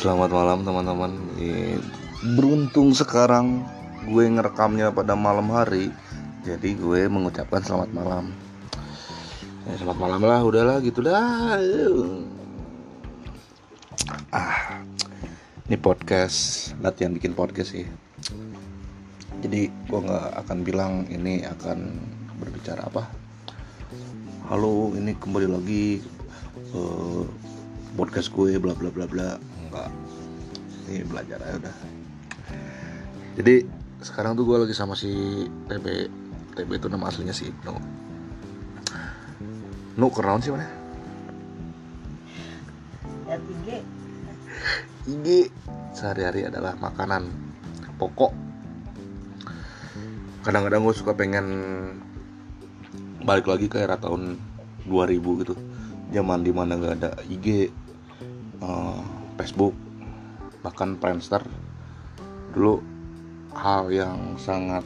Selamat malam teman-teman. Beruntung sekarang gue ngerekamnya pada malam hari, jadi gue mengucapkan selamat malam. Ya, selamat malam lah, udahlah gitu dah. Ah, ini podcast, latihan bikin podcast sih. Jadi gue nggak akan bilang ini akan berbicara apa. Halo, ini kembali lagi eh, podcast gue bla bla bla bla ini belajar aja udah. Jadi sekarang tuh gue lagi sama si TB TB itu nama aslinya si Ibnu. Nu kenalan sih mana lihat IG IG sehari-hari adalah makanan pokok. Kadang-kadang gue suka pengen balik lagi ke era tahun 2000 gitu. Zaman di mana nggak ada IG eh, Facebook bahkan Friendster dulu hal yang sangat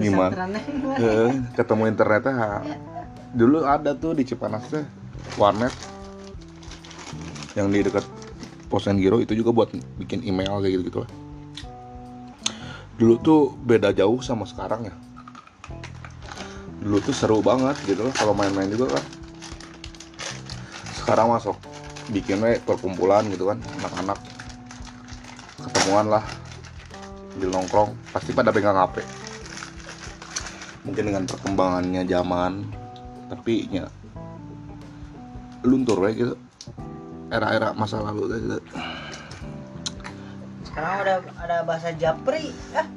Gimana? ketemu internetnya ha- dulu ada tuh di Cipanas teh warnet yang di dekat Posen Giro itu juga buat bikin email kayak gitu gitu lah. Dulu tuh beda jauh sama sekarang ya. Dulu tuh seru banget gitu loh kalau main-main juga kan sekarang masuk bikin we perkumpulan gitu kan anak-anak. Ketemuan lah di nongkrong pasti pada pegang HP mungkin dengan perkembangannya zaman tapi ya luntur we gitu. Era-era masa lalu gitu. Sekarang udah ada bahasa Japri ah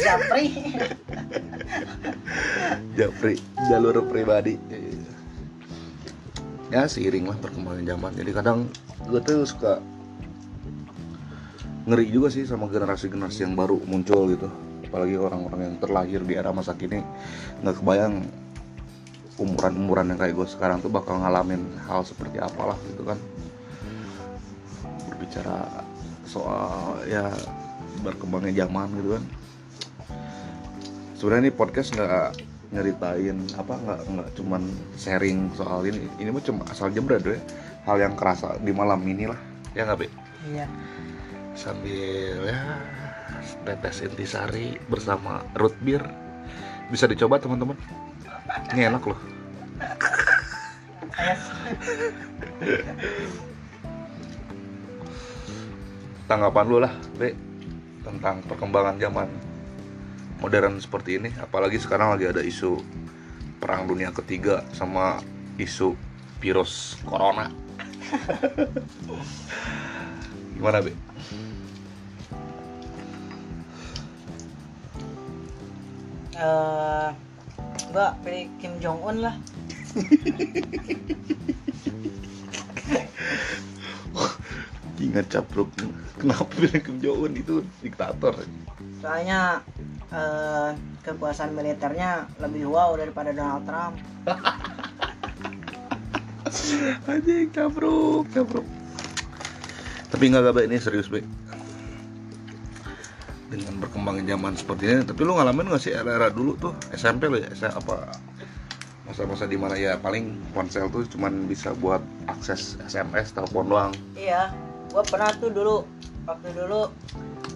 Japri. Japri jalur pribadi ya seiring lah perkembangan zaman. Jadi kadang gue tuh suka ngeri juga sih sama generasi-generasi yang baru muncul gitu. Apalagi orang-orang yang terlahir di era masa kini nggak kebayang umuran-umuran yang kayak gue sekarang tuh bakal ngalamin hal seperti apalah gitu kan. Berbicara soal ya berkembangnya zaman gitu kan. Sebenarnya ini podcast nggak nyeritain apa nggak nggak cuman sharing soal ini. Ini mah cuma asal jebret ya hal yang kerasa di malam ini lah ya nggak be? Iya. Sambil ya tetes intisari bersama root beer. Bisa dicoba teman-teman? Ini enak loh. Tanggapan lu lah be tentang perkembangan zaman modern seperti ini apalagi sekarang lagi ada isu perang dunia ketiga sama isu virus corona. Gimana be? Eh gua pilih Kim Jong Un lah. Ingat capruk kenapa bilang Kim Jong Un itu diktator. Soalnya eh, kekuasaan militernya lebih wow daripada Donald Trump. Anjing capruk capruk. Tapi nggak gak ini serius be dengan berkembangnya zaman seperti ini tapi lu ngalamin gak sih era-era dulu tuh SMP lo ya? SMP apa masa-masa di mana ya paling ponsel tuh cuman bisa buat akses SMS telepon doang? Iya gua pernah tuh dulu waktu dulu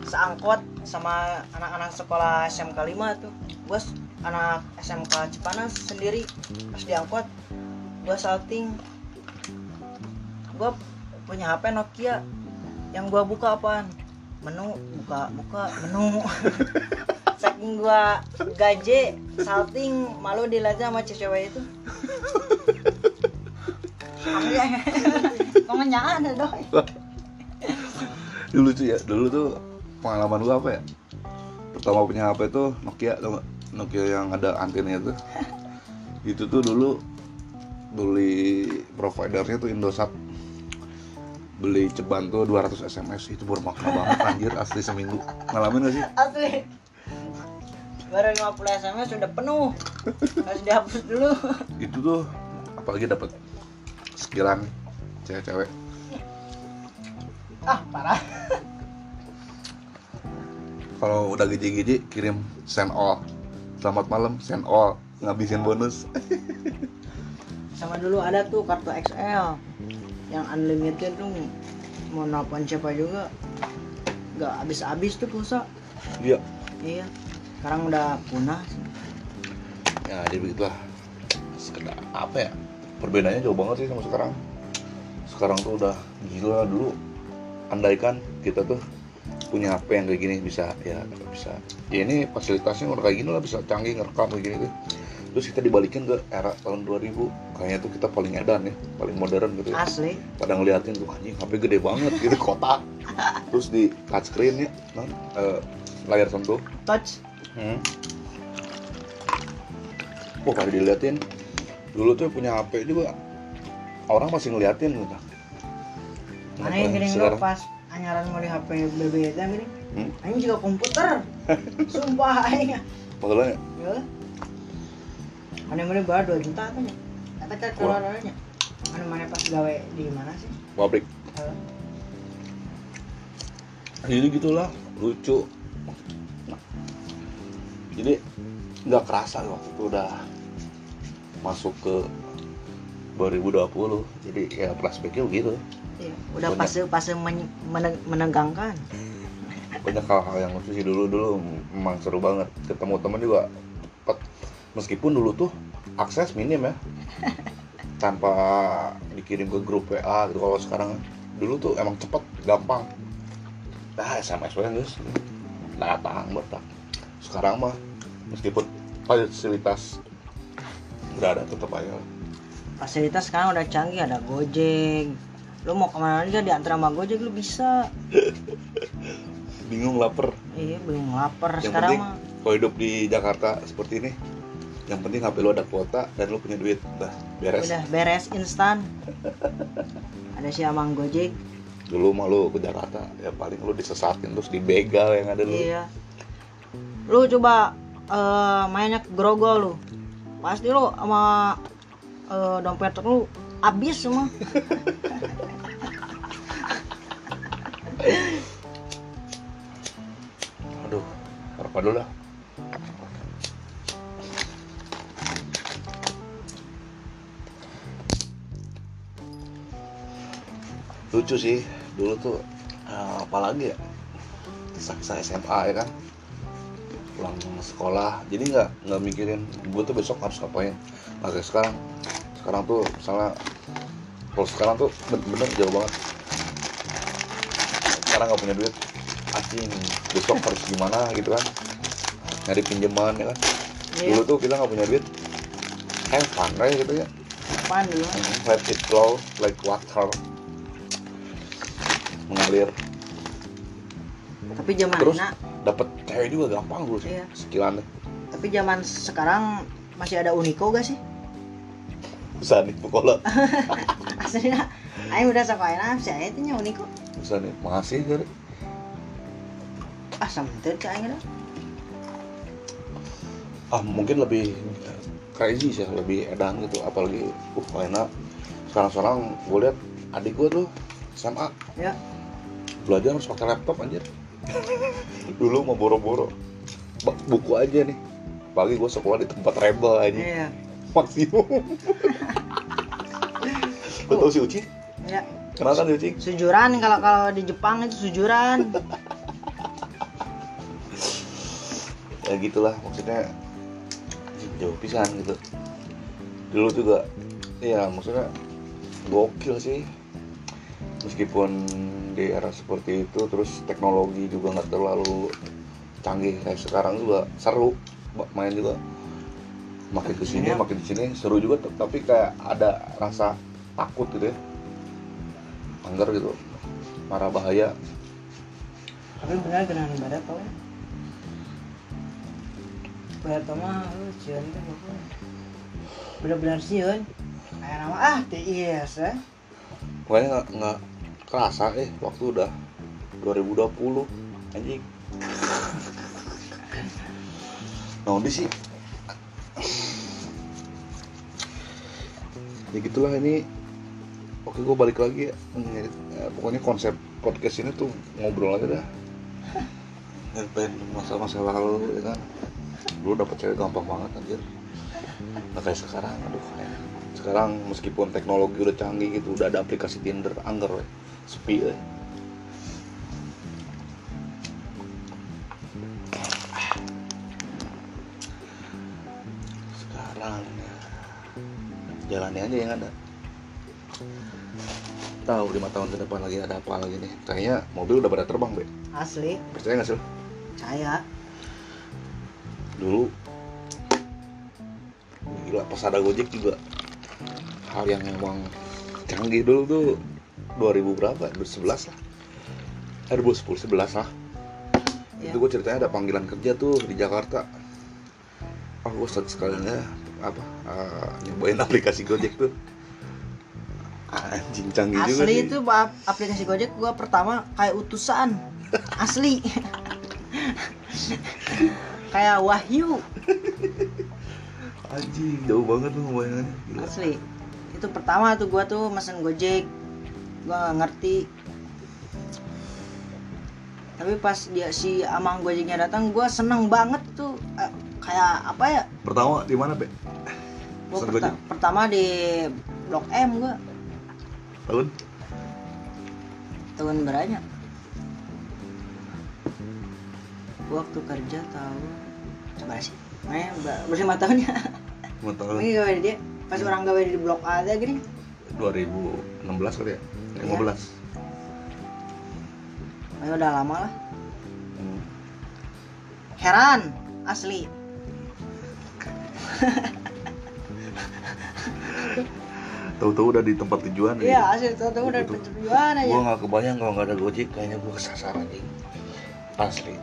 seangkot sama anak-anak sekolah SMK 5 tuh. Gua s- anak SMK Cipanas sendiri pas diangkot gua salting. Gua punya HP Nokia yang gua buka apaan? Menu buka buka menu. Saking gua gaje salting malu dilihat sama cewek itu. Kemenyaan dong. dulu tuh ya dulu tuh pengalaman gua apa ya pertama punya HP tuh Nokia? Nokia yang ada antenanya tuh itu tuh dulu beli providernya tuh Indosat beli ceban tuh 200 SMS itu bermakna banget anjir asli seminggu ngalamin gak sih Asli. Baru 50 SMS sudah penuh. Harus dihapus dulu. itu tuh apalagi dapat sekilan cewek-cewek Ah, parah. Kalau udah giji-giji kirim send all. Selamat malam send all. Ngabisin bonus. Sama dulu ada tuh kartu XL yang unlimited tuh mau nelfon siapa juga. Nggak habis-habis tuh pulsa. Iya. Iya. Sekarang udah punah. Ya jadi begitulah. Sekedar apa ya? Perbedaannya jauh banget sih sama sekarang. Sekarang tuh udah gila dulu. Andaikan kita tuh punya HP yang kayak gini bisa ya bisa. Ya ini fasilitasnya udah kayak gini lah bisa canggih ngerekam kayak gini tuh terus kita dibalikin ke era tahun 2000 kayaknya tuh kita paling edan ya paling modern gitu ya. Asli. Pada ngeliatin tuh anjing HP gede banget gitu kotak. Terus di touchscreen ya non, eh, layar sentuh. Touch. Hmm. Wah kalau diliatin dulu tuh punya HP juga orang masih ngeliatin gitu. yang gini sekarang? pas anyaran mau di HP itu gini Hmm? Aing juga komputer. Sumpah aing. Masalahnya ya? Mana mana baru 2 juta tuh nya? Kata kan keluarannya mana mana pas gawe di mana sih? Pabrik. Eh, Jadi gitulah lucu. Jadi nggak kerasa waktu itu udah masuk ke 2020 jadi ya flashbacknya begitu. Iya. udah Banyak. pas pas men- meneg- menegangkan banyak hal-hal yang lucu sih dulu dulu memang seru banget. Ketemu temen juga cepet. Meskipun dulu tuh akses minim ya. Tanpa dikirim ke grup WA gitu. Kalau sekarang dulu tuh emang cepet gampang. Nah SMS aja guys datang bertak sekarang mah meskipun fasilitas berada tetap aja fasilitas sekarang udah canggih ada gojek. Lu mau ke mana aja diantar sama gojek lu bisa. Bingung lapar. Iya belum lapar. Yang sekarang penting mah kalau hidup di Jakarta seperti ini yang penting HP lu ada kuota dan lu punya duit. Udah beres. Udah beres instan. Ada si amang gojek. Dulu mah lu ke Jakarta ya paling lu disesatin terus dibegal yang ada lu iya. Lu coba eh, mainnya ke grogol lu. Pasti lu sama eh, dompet lu habis semua. Aduh apa dulu dah lucu sih dulu tuh eh, apalagi ya? Kisah-kisah SMA ya kan? Pulang sekolah jadi nggak nggak mikirin gue tuh besok harus ngapain. Nah kayak sekarang sekarang tuh misalnya kalau sekarang tuh bener-bener jauh banget. Sekarang nggak punya duit anjing besok harus gimana gitu kan? Nyari pinjaman ya kan? Iya. dulu tuh kita nggak punya duit have fun right gitu ya. Apaan dulu? Let it flow like water. Mengalir. Tapi zaman Terus? dapat cewek juga gampang dulu sih Iya. sekilannya tapi zaman sekarang masih ada Unico gak sih bisa nih pokoknya aslinya Aing udah sekolah sih Aing itu nya Unico bisa nih masih dari ah sampai ke Aing dah ah mungkin lebih crazy sih lebih edan gitu apalagi uh enak sekarang sekarang gue lihat adik gue tuh SMA ya. Belajar harus pakai laptop anjir. Dulu mau boro-boro. Buku aja nih. Pagi gue sekolah di tempat rebel aja iya. Maksimum lo tau si Uci? Ya. Kenal kan Uci? Sujuran kalau kalau di Jepang itu sujuran. Ya gitulah maksudnya jauh pisan gitu. Dulu juga ya maksudnya gokil sih. Meskipun di era seperti itu terus teknologi juga nggak terlalu canggih kayak sekarang juga seru main juga. Makin ke sini Iya. makin ke sini seru juga tapi kayak ada rasa takut gitu ya. Anggar gitu. Marah bahaya. Tapi benar dengan badat tau badat tau mah lu cian teh benar-benar cian kayak nama ah TIS ya pokoknya nggak nggak kerasa eh waktu udah 2020 anjing. Nah udah sih? Ya gitulah ini oke gue balik lagi ya. Eh, pokoknya konsep podcast ini tuh ngobrol aja dah. Nyeritain masalah-masalah lalu, ya kan? Dulu dapat cewek gampang banget anjir. Nah kayak sekarang aduh kayak sekarang meskipun teknologi udah canggih gitu udah ada aplikasi Tinder anger we. sepi we. sekarang ya. Jalani aja yang ada tahu lima tahun ke depan lagi ada apa lagi nih. Kayaknya mobil udah pada terbang be. Asli. Percaya nggak sih saya dulu gila pas ada gojek juga. Hal yang emang canggih dulu tuh 2000 berapa? 2011 lah. Eh 2010 11 lah. Ya. itu gue ceritanya ada panggilan kerja tuh di Jakarta. Oh gue sekalian ya apa eh, nyobain aplikasi gojek tuh anjing canggih juga asli sih itu ap- aplikasi Gojek gua pertama kayak utusan. Asli. Kayak Wahyu. Anjing jauh banget tuh bayangannya gila. Asli. Itu pertama tuh gua tuh mesen Gojek. Gua nggak ngerti. Tapi pas dia si amang Gojeknya datang gua seneng banget tuh. Eh, kayak apa ya? Pertama di mana be gua perta- Gojek? pertama di Blok M gua tahun? Tahun berapa? Waktu kerja tahun coba sih. Nah, ber- berlima tahun ya? Lima tahun. Ini gawe di dia. Pas orang gawe di blok A aja gini. 2016 kali ya? 15 ya udah lama lah. Hmm. heran asli tahu-tahu udah di tempat tujuan iya asli tuh tuh udah Gitu. tujuan aja. Gua nggak kebayang kalau nggak ada gojek kayaknya gua kesasar anjing. Asli.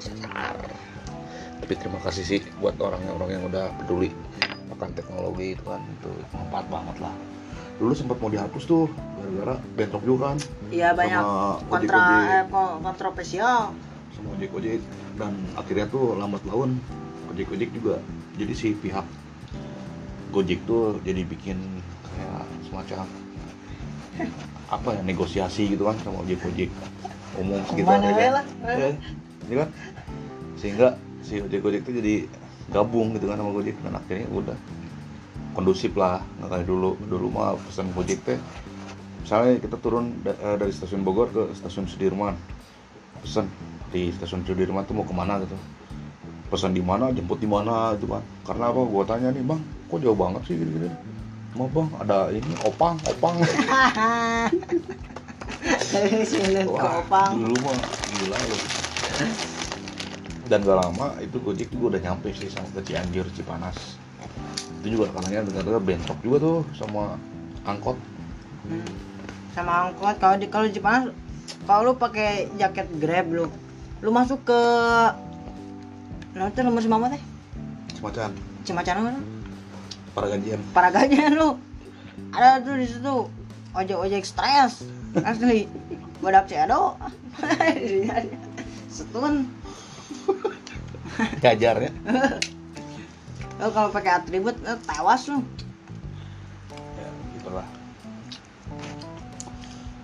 Kesasar. Tapi terima kasih sih buat orang-orang yang udah peduli akan teknologi itu kan. Itu manfaat banget lah. Dulu sempat mau dihapus tuh gara-gara bentrok juga kan. Iya banyak sama kontra eh, ko- kontroversial. Sama ojek-ojek dan akhirnya tuh lambat laun ojek-ojek juga. Jadi si pihak Gojek tuh jadi bikin kayak semacam apa ya negosiasi gitu kan sama ojek-ojek umum segitu Mana aja we kan. lah, Ya, ini kan? Sehingga si ojek-ojek tuh jadi gabung gitu kan sama Gojek. Dan akhirnya udah kondusif lah. Nggak kayak dulu dulu mah pesan Gojek teh misalnya kita turun da- eh, dari stasiun Bogor ke stasiun Sudirman. Pesan di stasiun Sudirman tuh mau ke mana gitu? Pesan di mana jemput di mana gitu kan? Karena apa? Gua tanya nih bang kok jauh banget sih gini-gini? Mau bang ada ini opang opang. Dari sini ke Wah, opang. dulu mah gila loh dan gak lama itu Gojek juga udah nyampe sih sama ke Cianjur Cipanas. Itu juga kalanya dengar bentrok juga tuh sama angkot. Hmm. sama angkot kalau di kalau Cipanas kalau lu pakai jaket grab lu lu masuk ke itu nomor sembilan teh semacam cimacan apa tuh? para gajian para gajian lu. Ada tuh di situ ojek ojek stres. Asli. Badak cedo. Setun. Gajar ya? Lu kalau pakai atribut lu tewas lu. Ya gitulah.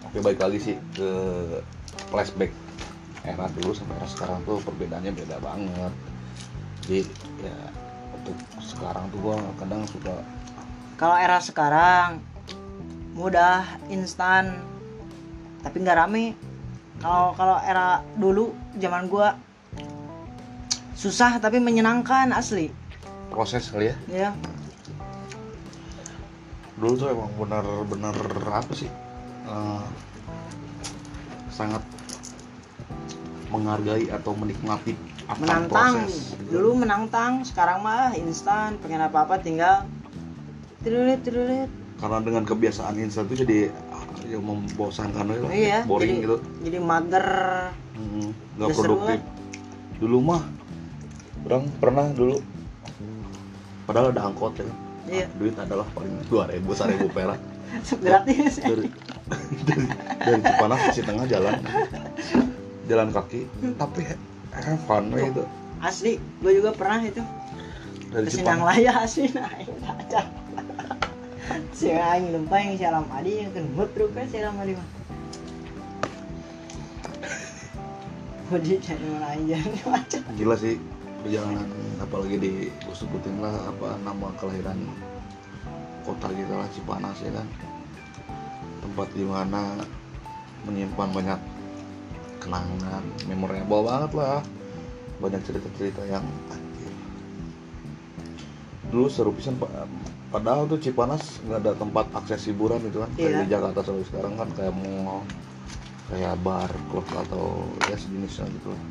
Oke baik lagi sih ke flashback era dulu sampai era sekarang tuh perbedaannya beda banget. Jadi ya untuk sekarang tuh gua kadang suka kalau era sekarang mudah instan. Tapi nggak rame. Kalau kalau era dulu zaman gua susah tapi menyenangkan asli. Proses kali ya? Ya dulu tuh emang benar-benar apa sih eh, sangat menghargai atau menikmati akan menantang proses. Dulu menantang sekarang mah instan. Pengen apa apa tinggal tirulit tirulit. Karena dengan kebiasaan instan tuh jadi ya membosankan aja lah. Iya boring jadi, gitu. jadi mager. Hmm, nggak seru produktif. dulu mah orang pernah dulu. Padahal ada angkot ya. Iya. Duit adalah paling dua ribu seribu perak. Gratis. Dari dari, dari Cipanas ke tengah jalan. Jalan kaki tapi have fun itu. Asli gue juga pernah itu. Dari kesinang Cipanas laya asli itu aja si aing lempeng si alam adi yang kenut truk kan si alam adi mah. Budi cari mana aja gila sih perjalanan apalagi di sebutin lah apa nama kelahiran kota kita lah Cipanas ya kan. Tempat di mana menyimpan banyak kenangan memorable banget lah. Banyak cerita-cerita yang anjir. Dulu seru pisan padahal tuh Cipanas nggak ada tempat akses hiburan gitu kan. Kayak Iya. di Jakarta sampai sekarang kan kayak mall kayak bar klub atau ya sejenisnya gitu lah.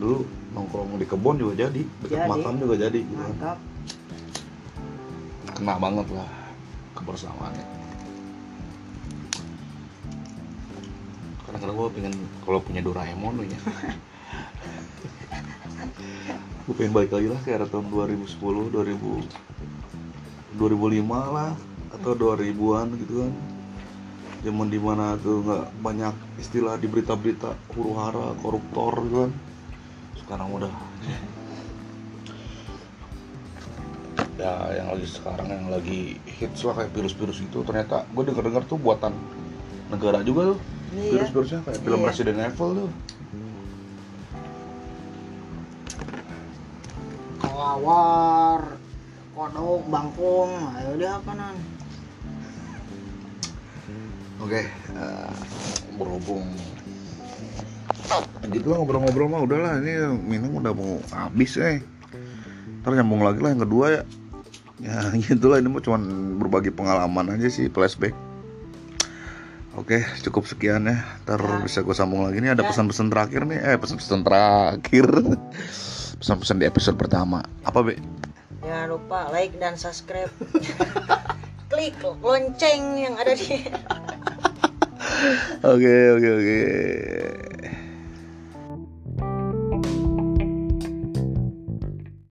dulu nongkrong di kebun juga jadi dekat makam juga jadi gitu kan. Mantap. Kena banget lah kebersamaannya kadang-kadang gue pengen kalau punya Doraemon ya. Gue pengen balik lagi lah kayak tahun 2010 2000 2005 lah atau 2000-an gitu kan. Zaman di mana tuh nggak banyak istilah di berita-berita huru hara koruptor gitu kan. Sekarang udah. Ya yang lagi sekarang yang lagi hits lah kayak virus-virus itu ternyata gue dengar-dengar tuh buatan negara juga tuh Iya. virus-virusnya kayak film Iya. Resident Evil tuh. Kelawar kodok bangkung. Ayo dia apa nan? Oke eh, berhubung gitu lah ngobrol-ngobrol mah udahlah. Ini minum udah mau habis eh. Ntar nyambung lagi lah yang kedua ya. Ya gitulah. Ini mah cuman berbagi pengalaman aja sih flashback Oke, cukup sekian ya. Ntar Ya. bisa gue sambung lagi nih. Ada Ya. pesan-pesan terakhir nih. Eh, pesan-pesan terakhir. Pesan-pesan di episode pertama. Apa, Be? jangan lupa like dan subscribe klik lonceng yang ada di Oke, oke, oke.